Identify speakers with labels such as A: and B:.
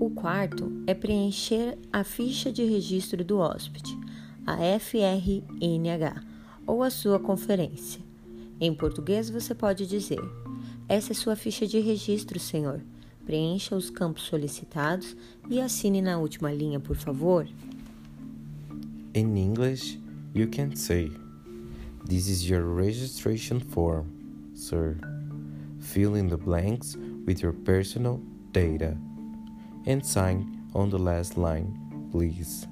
A: O quarto é preencher a ficha de registro do hóspede, a FRNH, ou a sua conferência. Em português você pode dizer: Essa é sua ficha de registro, senhor. Preencha os campos solicitados e assine na última linha, por favor.
B: In English, you can say, This is your registration form, sir. Fill in the blanks with your personal data and sign on the last line, please.